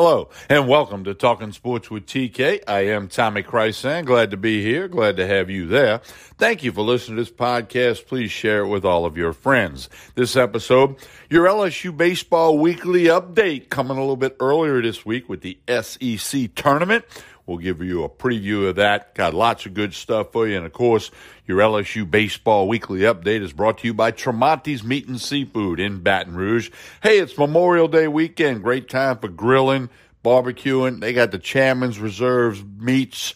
Hello and welcome to Talking Sports with TK. I am Tommy Krysan. Glad to be here. Glad to have you there. Thank you for listening to this podcast. Please share it with all of your friends. This episode, your LSU Baseball Weekly Update, coming a little bit earlier this week with the SEC Tournament. We'll give you a preview of that. Got lots of good stuff for you. And of course, your LSU Baseball Weekly Update is brought to you by Tremonti's Meat and Seafood in Baton Rouge. Hey, it's Memorial Day weekend. Great time for grilling, barbecuing. They got the Chairman's Reserves meats.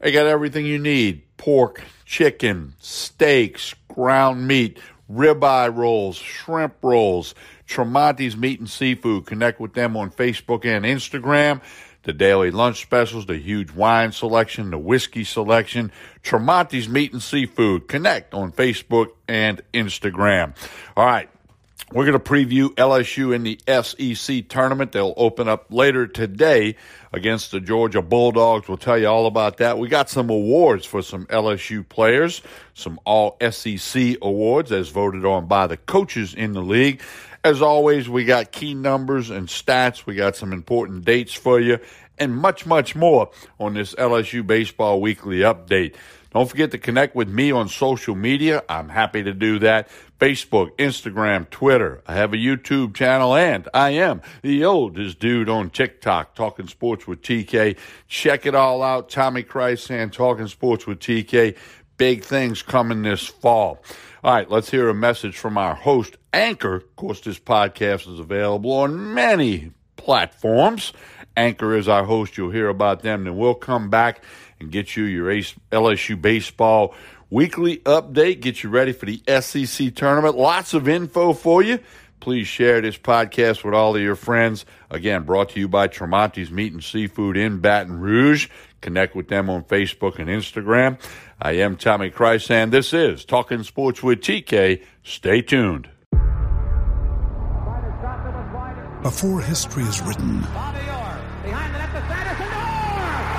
They got everything you need pork, chicken, steaks, ground meat, ribeye rolls, shrimp rolls. Tremonti's Meat and Seafood. Connect with them on Facebook and Instagram the daily lunch specials, the huge wine selection, the whiskey selection, Tremonti's Meat and Seafood. Connect on Facebook and Instagram. All right. We're going to preview LSU in the SEC tournament. They'll open up later today against the Georgia Bulldogs. We'll tell you all about that. We got some awards for some LSU players, some all SEC awards as voted on by the coaches in the league. As always, we got key numbers and stats. We got some important dates for you and much, much more on this LSU Baseball Weekly Update. Don't forget to connect with me on social media. I'm happy to do that. Facebook, Instagram, Twitter. I have a YouTube channel and I am the oldest dude on TikTok, Talking Sports with TK. Check it all out. Tommy Krysan, Talking Sports with TK. Big things coming this fall. All right, let's hear a message from our host, Anchor. Of course, this podcast is available on many platforms. Anchor is our host. You'll hear about them. Then we'll come back and get you your LSU baseball weekly update, get you ready for the SEC tournament. Lots of info for you. Please share this podcast with all of your friends. Again, brought to you by Tremonti's Meat and Seafood in Baton Rouge. Connect with them on Facebook and Instagram. I am Tommy Krysan. This is Talking Sports with TK. Stay tuned. Before history is written,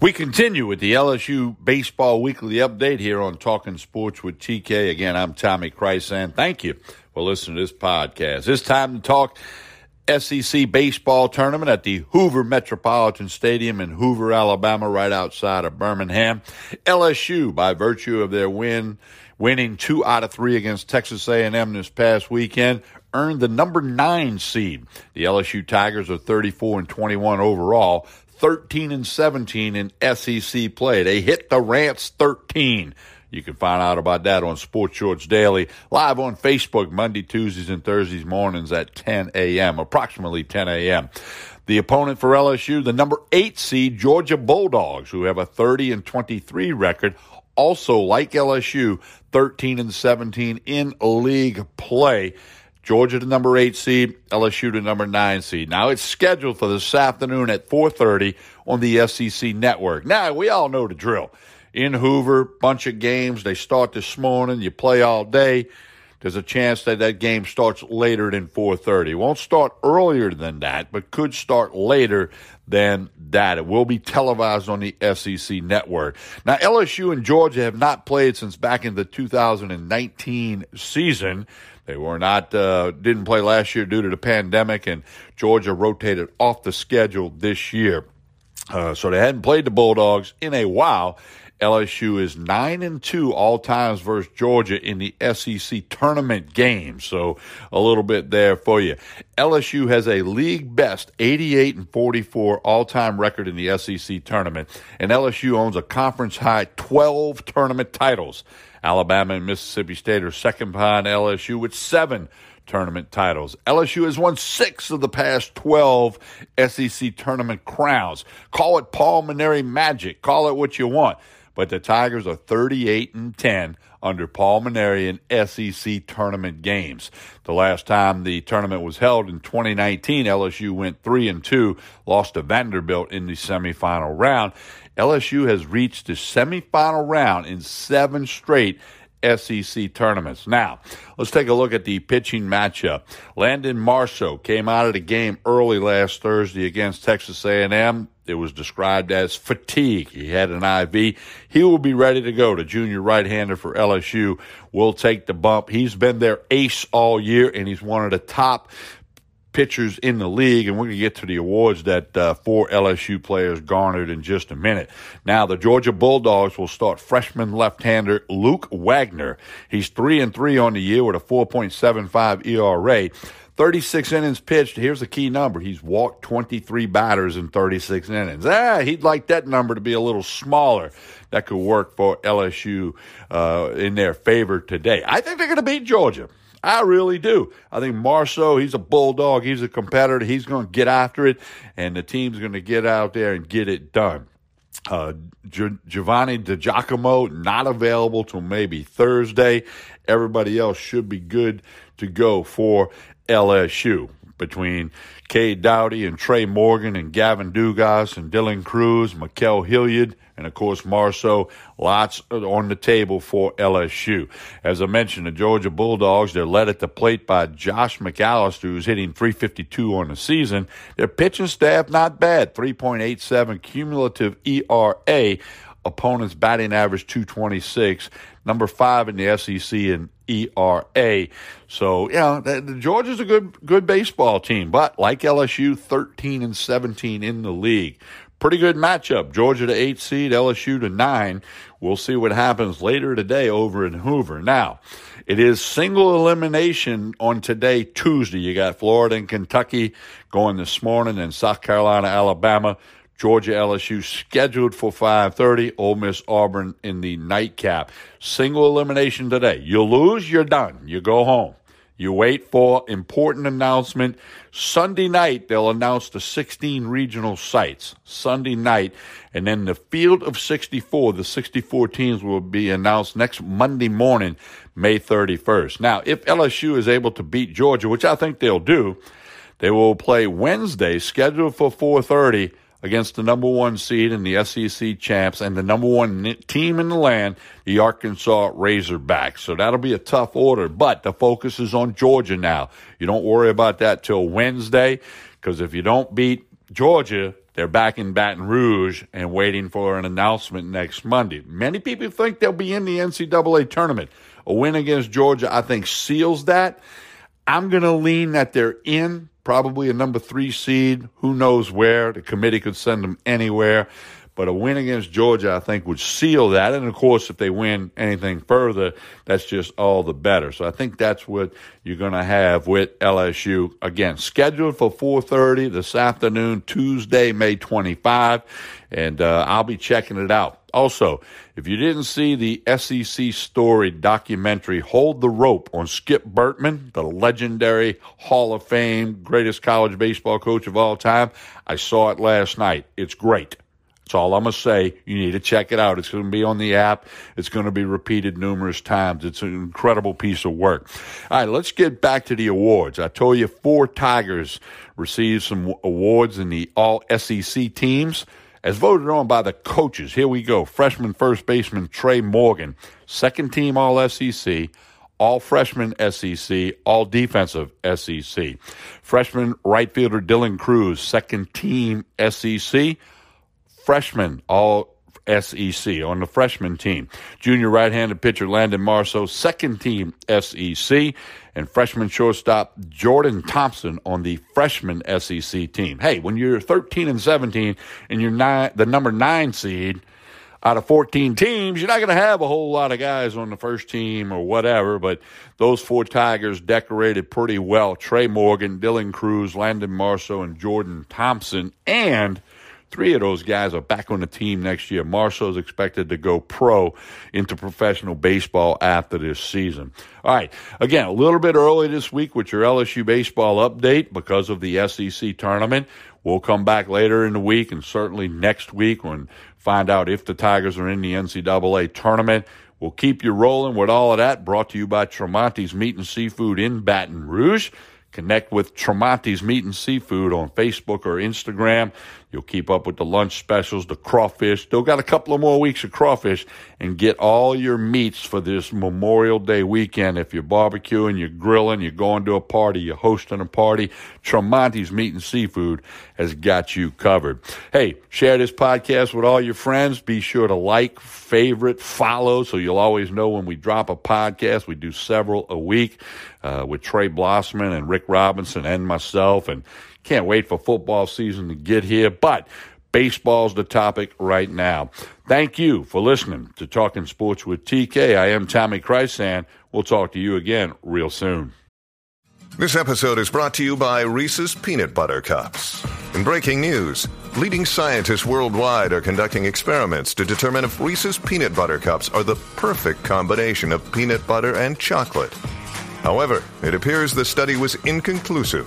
We continue with the LSU Baseball Weekly Update here on Talking Sports with TK. Again, I'm Tommy Krysan. Thank you for listening to this podcast. It's time to talk SEC baseball tournament at the Hoover Metropolitan Stadium in Hoover, Alabama, right outside of Birmingham. LSU, by virtue of their win, winning two out of three against Texas A&M this past weekend, earned the number nine seed. The LSU Tigers are 34 and 21 overall, 13 and 17 in SEC play. They hit the Rants 13. You can find out about that on Sports Shorts Daily, live on Facebook Monday, Tuesdays, and Thursdays mornings at 10 a.m., approximately 10 a.m. The opponent for LSU, the number eight seed Georgia Bulldogs, who have a 30 and 23 record, also like LSU, 13 and 17 in league play. Georgia to number eight seed, LSU to number nine seed. Now it's scheduled for this afternoon at 4:30 on the SEC network. Now we all know the drill in Hoover, bunch of games. They start this morning. You play all day. There's a chance that that game starts later than 4:30. Won't start earlier than that, but could start later than that. It will be televised on the SEC network. Now LSU and Georgia have not played since back in the 2019 season. They were not uh, didn't play last year due to the pandemic, and Georgia rotated off the schedule this year. Uh, so they hadn't played the Bulldogs in a while, LSU is nine and two all times versus Georgia in the SEC tournament game. So a little bit there for you. LSU has a league best 88 and 44 all time record in the SEC tournament, and LSU owns a conference high 12 tournament titles. Alabama and Mississippi State are second behind LSU with seven tournament titles. LSU has won six of the past 12 SEC tournament crowns. Call it Paul Mainieri magic. Call it what you want but the Tigers are 38 and 10 under Paul Mainieri in SEC tournament games. The last time the tournament was held in 2019, LSU went 3 and 2, lost to Vanderbilt in the semifinal round. LSU has reached the semifinal round in seven straight SEC tournaments. Now, let's take a look at the pitching matchup. Landon Marceaux came out of the game early last Thursday against Texas A&M. It was described as fatigue. He had an IV. He will be ready to go. The junior right-hander for LSU will take the bump. He's been their ace all year, and he's one of the top pitchers in the league, and we're going to get to the awards that uh, four LSU players garnered in just a minute. Now, the Georgia Bulldogs will start freshman left-hander Luke Wagner. He's three and three on the year with a 4.75 ERA. 36 innings pitched. Here's the key number. He's walked 23 batters in 36 innings. Ah, he'd like that number to be a little smaller. That could work for LSU uh, in their favor today. I think they're going to beat Georgia. I really do. I think Marceaux, he's a bulldog. He's a competitor. He's going to get after it, and the team's going to get out there and get it done. Uh, G- Giovanni DiGiacomo not available till maybe Thursday. Everybody else should be good to go for LSU between Cade Doughty and Trey Morgan and Gavin Dugas and Dylan Crews, Ma'Khail Hilliard, and of course Marceaux. Lots on the table for LSU. As I mentioned, the Georgia Bulldogs, they're led at the plate by Josh McAllister, who's hitting 352 on the season. Their pitching staff, not bad, 3.87 cumulative ERA opponent's batting average 226, number five in the SEC in ERA. So, yeah, the, the Georgia's a good good baseball team, but like LSU, 13 and 17 in the league. Pretty good matchup. Georgia to eight seed, LSU to nine. We'll see what happens later today over in Hoover. Now, it is single elimination on today, Tuesday. You got Florida and Kentucky going this morning, and South Carolina, Alabama. Georgia LSU scheduled for 5:30. Ole Miss Auburn in the nightcap. Single elimination today. You lose, you're done. You go home. You wait for important announcement. Sunday night, they'll announce the 16 regional sites. Sunday night. And then the field of 64, the 64 teams will be announced next Monday morning, May 31st. Now, if LSU is able to beat Georgia, which I think they'll do, they will play Wednesday, scheduled for 430 against the number one seed in the SEC champs and the number one team in the land, the Arkansas Razorbacks. So that'll be a tough order, but the focus is on Georgia now. You don't worry about that till Wednesday, because if you don't beat Georgia, they're back in Baton Rouge and waiting for an announcement next Monday. Many people think they'll be in the NCAA tournament. A win against Georgia, I think, seals that. I'm going to lean that they're in probably a number three seed. Who knows where? The committee could send them anywhere. But a win against Georgia, I think, would seal that. And of course, if they win anything further, that's just all the better. So I think that's what you're going to have with LSU. Again, scheduled for 4.30 this afternoon, Tuesday, May 25. And uh, I'll be checking it out. Also, if you didn't see the SEC story documentary Hold the Rope on Skip Bertman, the legendary Hall of Fame greatest college baseball coach of all time, I saw it last night. It's great. That's all I'm going to say. You need to check it out. It's going to be on the app. It's going to be repeated numerous times. It's an incredible piece of work. All right, let's get back to the awards. I told you four Tigers received some awards in the all SEC teams as voted on by the coaches. Here we go. Freshman first baseman Trey Morgan, second team All SEC, all freshman SEC, all defensive SEC. Freshman right fielder Dylan Crews, second team SEC, freshman all SEC on the freshman team. Junior right-handed pitcher Landon Marceaux, second team SEC, and freshman shortstop Jordan Thompson on the freshman SEC team. Hey, when you're 13 and 17 and you're nine, the number nine seed out of 14 teams, you're not going to have a whole lot of guys on the first team or whatever, but those four Tigers decorated pretty well. Trey Morgan, Dylan Crews, Landon Marceaux, and Jordan Thompson, and – Three of those guys are back on the team next year. Marceaux's expected to go pro into professional baseball after this season. All right. Again, a little bit early this week with your LSU baseball update because of the SEC tournament. We'll come back later in the week and certainly next week when find out if the Tigers are in the NCAA tournament. We'll keep you rolling with all of that. Brought to you by Tremonti's Meat and Seafood in Baton Rouge. Connect with Tremonti's Meat and Seafood on Facebook or Instagram. You'll keep up with the lunch specials, the crawfish. Still got a couple of more weeks of crawfish and get all your meats for this Memorial Day weekend. If you're barbecuing, you're grilling, you're going to a party, you're hosting a party, Tremonti's Meat and Seafood has got you covered. Hey, share this podcast with all your friends. Be sure to like, favorite, follow so you'll always know when we drop a podcast. We do several a week uh, with Trey Blossman and Rick Robinson and myself. And can't wait for football season to get here. But baseball's the topic right now. Thank you for listening to Talking Sports with TK. I am Tommy Krysan. We'll talk to you again real soon. This episode is brought to you by Reese's Peanut Butter Cups. In breaking news, leading scientists worldwide are conducting experiments to determine if Reese's Peanut Butter Cups are the perfect combination of peanut butter and chocolate. However, it appears the study was inconclusive,